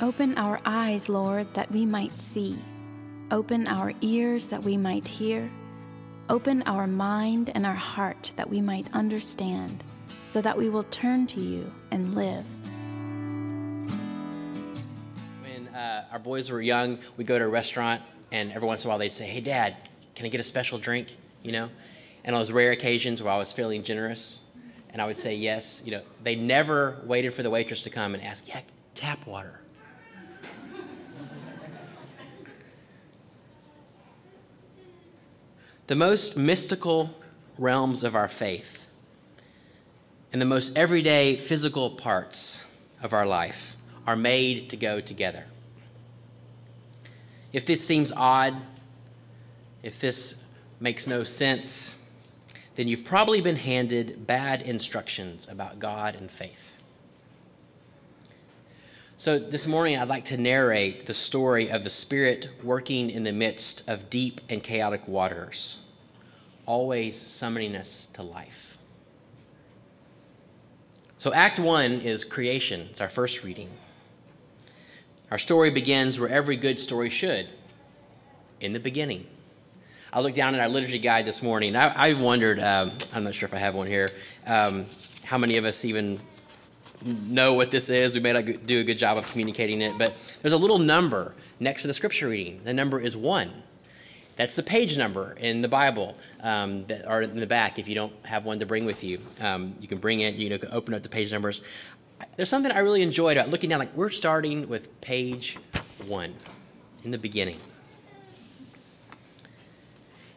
Open our eyes, Lord, that we might see. Open our ears that we might hear. Open our mind and our heart that we might understand, so that we will turn to you and live. When uh, our boys were young, we'd go to a restaurant, and every once in a while they'd say, Hey, Dad, can I get a special drink? You know? And on those rare occasions where I was feeling generous, and I would say yes, you know, they never waited for the waitress to come and ask, Yeah, tap water. The most mystical realms of our faith and the most everyday physical parts of our life are made to go together. If this seems odd, if this makes no sense, then you've probably been handed bad instructions about God and faith. So, this morning, I'd like to narrate the story of the Spirit working in the midst of deep and chaotic waters, always summoning us to life. So, Act One is creation, it's our first reading. Our story begins where every good story should in the beginning. I looked down at our liturgy guide this morning. I, I wondered, um, I'm not sure if I have one here, um, how many of us even know what this is. We may not do a good job of communicating it, but there's a little number next to the scripture reading. The number is one. That's the page number in the Bible, um, that are in the back. If you don't have one to bring with you, um, you can bring it. You know, open up the page numbers. There's something I really enjoyed about looking down. Like we're starting with page one, in the beginning.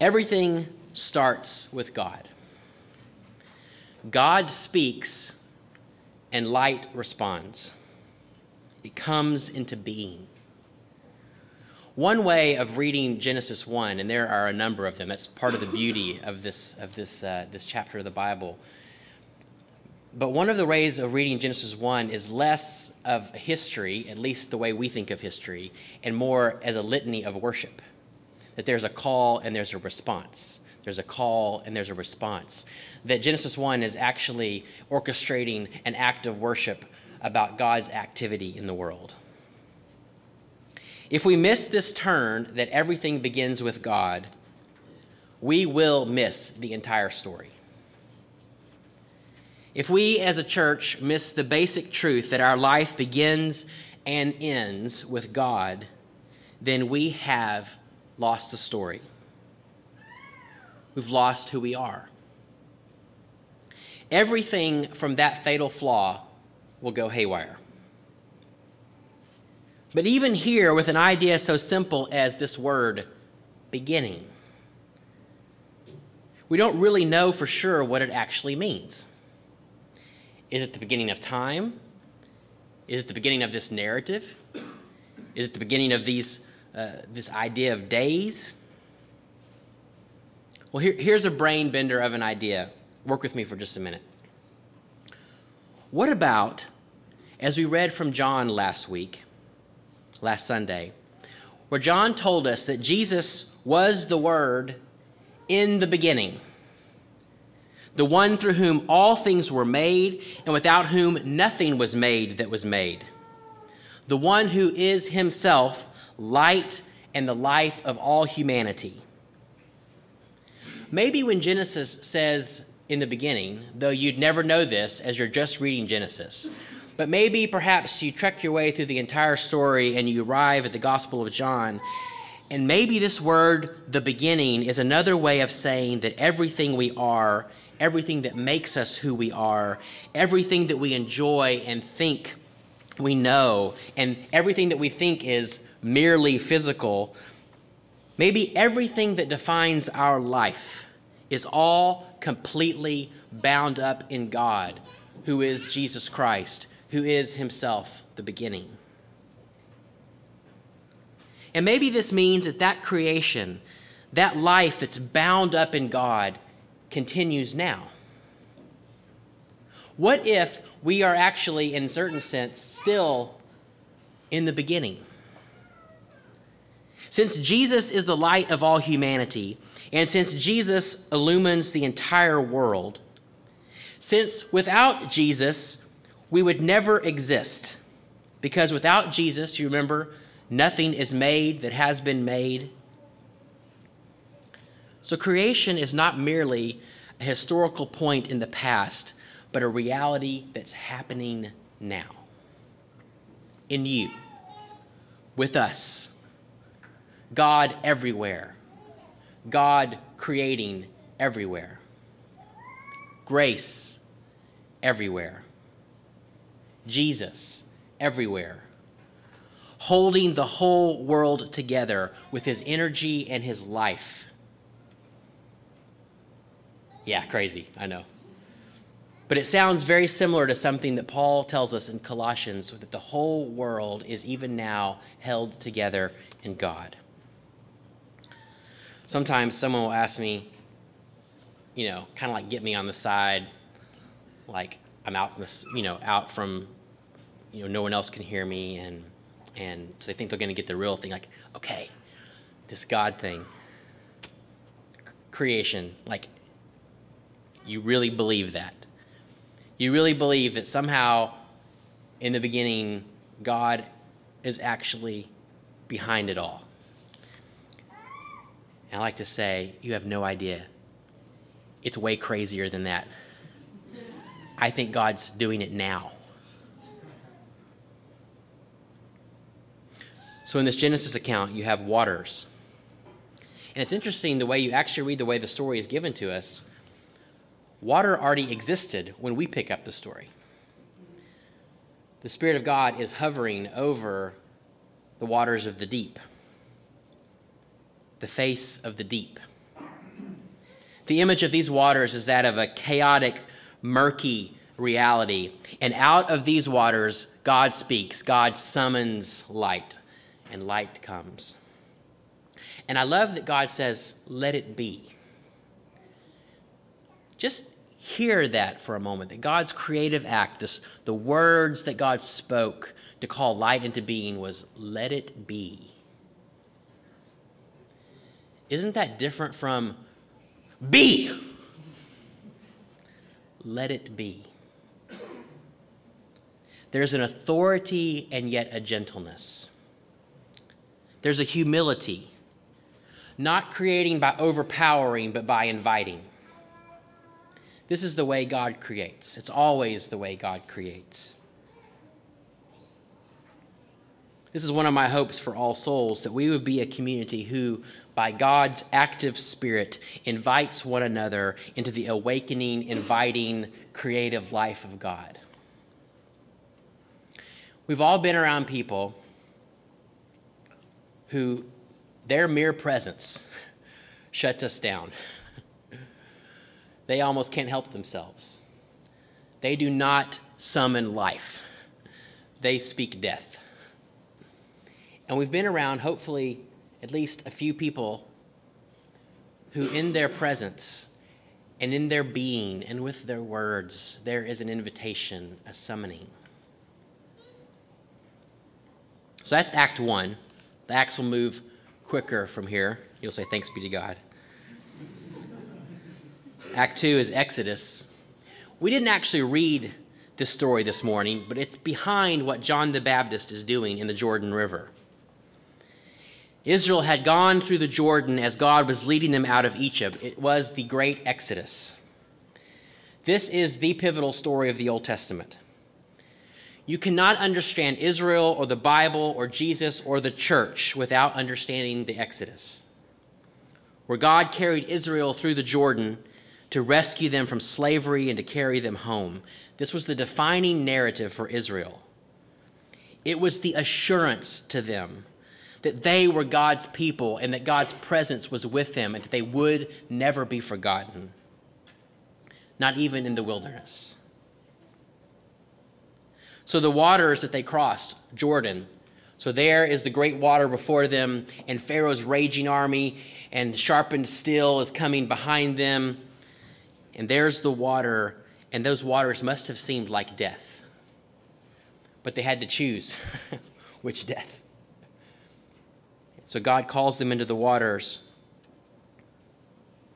Everything starts with God. God speaks and light responds. It comes into being. One way of reading Genesis 1, and there are a number of them, that's part of the beauty of this, of this, uh, this chapter of the Bible. But one of the ways of reading Genesis 1 is less of history, at least the way we think of history, and more as a litany of worship. That there's a call and there's a response there's a call and there's a response. That Genesis 1 is actually orchestrating an act of worship about God's activity in the world. If we miss this turn that everything begins with God, we will miss the entire story. If we as a church miss the basic truth that our life begins and ends with God, then we have lost the story we've lost who we are. Everything from that fatal flaw will go haywire. But even here, with an idea so simple as this word, beginning, we don't really know for sure what it actually means. Is it the beginning of time? Is it the beginning of this narrative? Is it the beginning of these, uh, this idea of days? Well, here, here's a brain bender of an idea. Work with me for just a minute. What about, as we read from John last week, last Sunday, where John told us that Jesus was the Word in the beginning, the one through whom all things were made, and without whom nothing was made that was made, the one who is himself light and the life of all humanity maybe when Genesis says in the beginning, though you'd never know this as you're just reading Genesis, but maybe perhaps you trek your way through the entire story and you arrive at the Gospel of John. And maybe this word, the beginning, is another way of saying that everything we are, everything that makes us who we are, everything that we enjoy and think we know, and everything that we think is merely physical, Maybe everything that defines our life is all completely bound up in God, who is Jesus Christ, who is Himself the beginning. And maybe this means that that creation, that life that's bound up in God, continues now. What if we are actually, in a certain sense, still in the beginning? Since Jesus is the light of all humanity, and since Jesus illumines the entire world, since without Jesus we would never exist, Because without Jesus, you remember, nothing is made that has been made. So creation is not merely a historical point in the past, but a reality that's happening now. In you, with us, God everywhere, God creating everywhere, grace everywhere, Jesus everywhere, holding the whole world together with his energy and his life. Yeah, crazy, I know. But it sounds very similar to something that Paul tells us in Colossians that the whole world is even now held together in God. Sometimes someone will ask me, you know, kind of like get me on the side, like I'm out from this, you know, out from, you know, no one else can hear me, and and so they think they're going to get the real thing. Like, okay, this God thing, creation, like, you really believe that? You really believe that somehow, in the beginning, God is actually behind it all? And I like to say, you have no idea. It's way crazier than that. I think God's doing it now. So, in this Genesis account, you have waters. And it's interesting the way you actually read the way the story is given to us. Water already existed when we pick up the story. The Spirit of God is hovering over the waters of the deep, the face of the deep. The image of these waters is that of a chaotic, murky reality. And out of these waters, God speaks, God summons light, and light comes. And I love that God says, Let it be. Just hear that for a moment that God's creative act, this, the words that God spoke to call light into being, was, Let it be. Isn't that different from be? Let it be. There's an authority and yet a gentleness. There's a humility, not creating by overpowering, but by inviting. This is the way God creates. It's always the way God creates. This is one of my hopes for all souls that we would be a community who, by God's active spirit, invites one another into the awakening, inviting, creative life of God. We've all been around people who their mere presence shuts us down. they almost can't help themselves. They do not summon life, they speak death. And we've been around, hopefully, at least a few people who, in their presence and in their being and with their words, there is an invitation, a summoning. So that's Act One. The acts will move quicker from here. You'll say, Thanks be to God. Act Two is Exodus. We didn't actually read this story this morning, but it's behind what John the Baptist is doing in the Jordan River. Israel had gone through the Jordan as God was leading them out of Egypt. It was the great Exodus. This is the pivotal story of the Old Testament. You cannot understand Israel or the Bible or Jesus or the church without understanding the Exodus, where God carried Israel through the Jordan to rescue them from slavery and to carry them home. This was the defining narrative for Israel. It was the assurance to them that they were God's people and that God's presence was with them and that they would never be forgotten, not even in the wilderness. So the waters that they crossed, Jordan, so there is the great water before them, and Pharaoh's raging army, and sharpened steel is coming behind them. And there's the water, and those waters must have seemed like death. But they had to choose which death. So God calls them into the waters.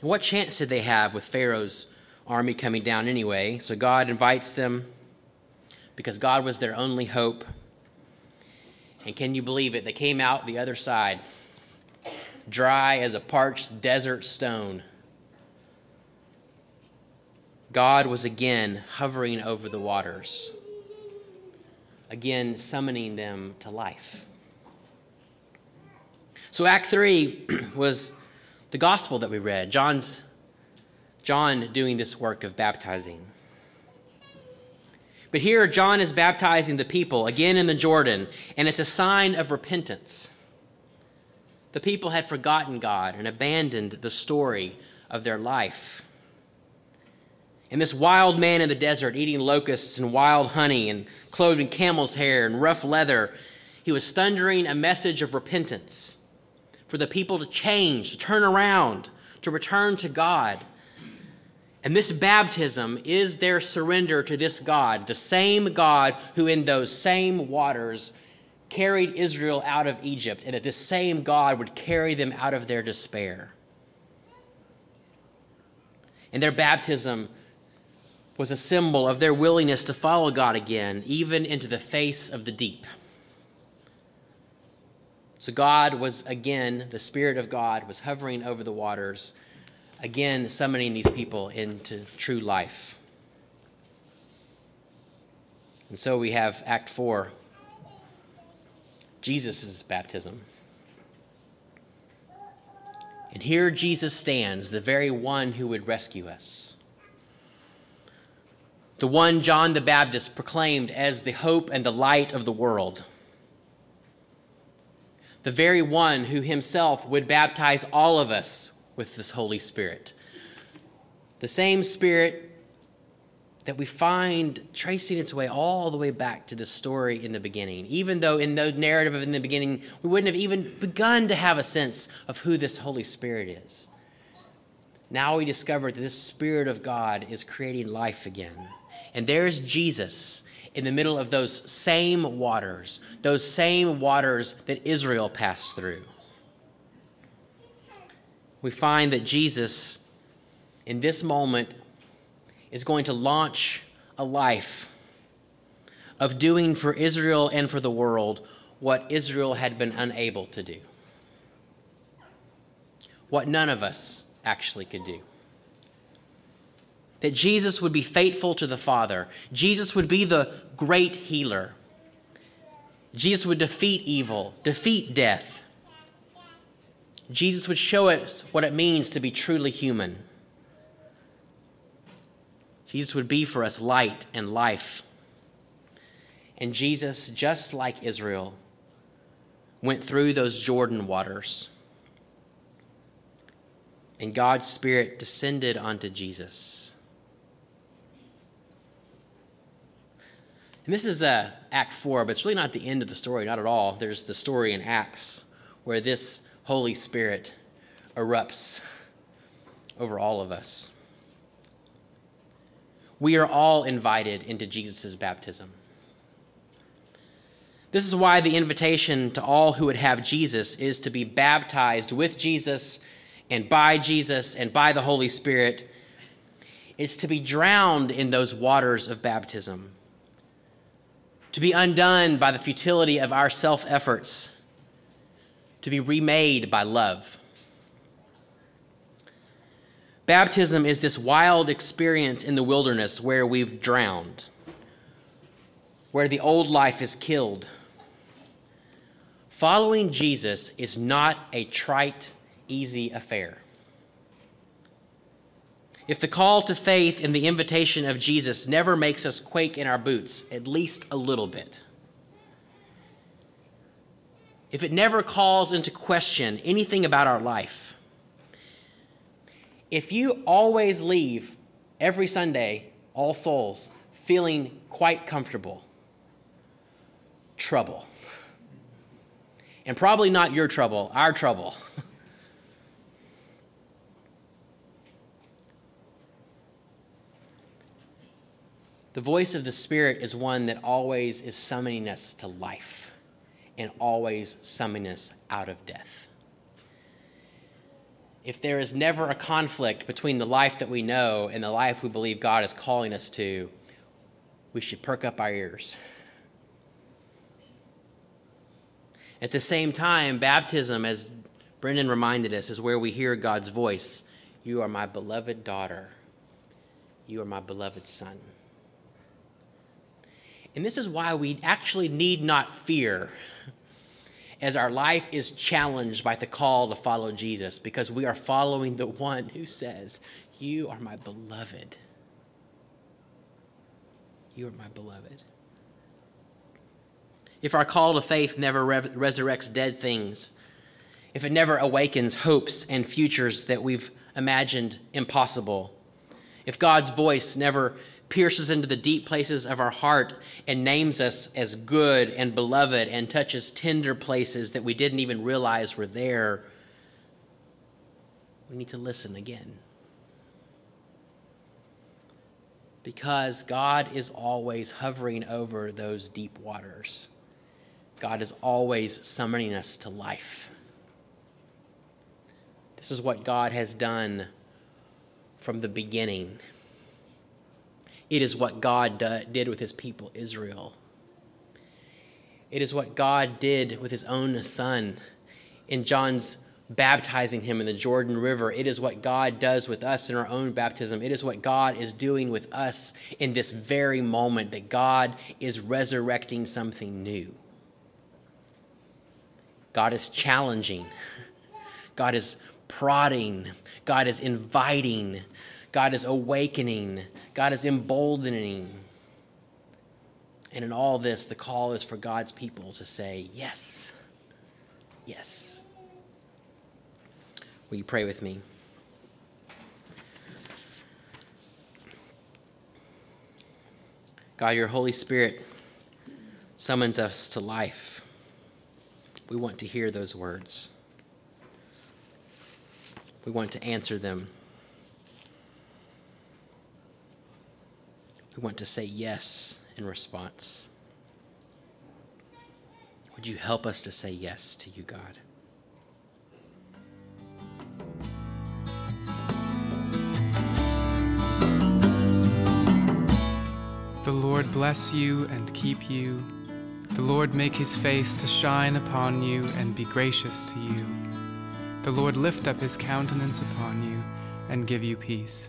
What chance did they have with Pharaoh's army coming down anyway? So God invites them because God was their only hope. And can you believe it? They came out the other side, dry as a parched desert stone. God was again hovering over the waters, again summoning them to life. So, Act 3 was the gospel that we read. John's John doing this work of baptizing. But here, John is baptizing the people again in the Jordan, and it's a sign of repentance. The people had forgotten God and abandoned the story of their life. And this wild man in the desert, eating locusts and wild honey and clothed in camel's hair and rough leather, he was thundering a message of repentance for the people to change, to turn around, to return to God. And this baptism is their surrender to this God, the same God who, in those same waters, carried Israel out of Egypt, and that this same God would carry them out of their despair. And their baptism was a symbol of their willingness to follow God again, even into the face of the deep. So God was again, the Spirit of God was hovering over the waters, again summoning these people into true life. And so we have Act 4 Jesus' baptism. And here Jesus stands, the very one who would rescue us the one John the Baptist proclaimed as the hope and the light of the world, the very one who himself would baptize all of us with this Holy Spirit. The same Spirit that we find tracing its way all the way back to the story in the beginning, even though in the narrative of in the beginning, we wouldn't have even begun to have a sense of who this Holy Spirit is. Now we discover that this Spirit of God is creating life again. And there's Jesus in the middle of those same waters, those same waters that Israel passed through. We find that Jesus, in this moment, is going to launch a life of doing for Israel and for the world what Israel had been unable to do, what none of us actually could do that Jesus would be faithful to the Father. Jesus would be the great healer. Jesus would defeat evil, defeat death. Jesus would show us what it means to be truly human. Jesus would be for us light and life. And Jesus, just like Israel, went through those Jordan waters. And God's Spirit descended onto Jesus And this is uh, Act 4, but it's really not the end of the story, not at all. There's the story in Acts where this Holy Spirit erupts over all of us. We are all invited into Jesus' baptism. This is why the invitation to all who would have Jesus is to be baptized with Jesus and by Jesus and by the Holy Spirit. It's to be drowned in those waters of baptism to be undone by the futility of our self efforts, to be remade by love. Baptism is this wild experience in the wilderness where we've drowned, where the old life is killed. Following Jesus is not a trite, easy affair. If the call to faith and the invitation of Jesus never makes us quake in our boots, at least a little bit, if it never calls into question anything about our life, if you always leave every Sunday, All Souls, feeling quite comfortable, trouble. And probably not your trouble, our trouble. The voice of the Spirit is one that always is summoning us to life and always summoning us out of death. If there is never a conflict between the life that we know and the life we believe God is calling us to, we should perk up our ears. At the same time, baptism, as Brendan reminded us, is where we hear God's voice You are my beloved daughter. You are my beloved son. And this is why we actually need not fear as our life is challenged by the call to follow Jesus, because we are following the one who says, You are my beloved. You are my beloved. If our call to faith never re- resurrects dead things, if it never awakens hopes and futures that we've imagined impossible, if God's voice never pierces into the deep places of our heart and names us as good and beloved and touches tender places that we didn't even realize were there, we need to listen again. Because God is always hovering over those deep waters. God is always summoning us to life. This is what God has done from the beginning. It is what God did with his people, Israel. It is what God did with his own son in John's baptizing him in the Jordan River. It is what God does with us in our own baptism. It is what God is doing with us in this very moment that God is resurrecting something new. God is challenging. God is prodding. God is inviting. God is awakening. God is emboldening. And in all this, the call is for God's people to say, Yes. Yes. Will you pray with me? God, your Holy Spirit summons us to life. We want to hear those words. We want to answer them. We want to say yes in response. Would you help us to say yes to you, God? The Lord bless you and keep you. The Lord make his face to shine upon you and be gracious to you. The Lord lift up his countenance upon you and give you peace.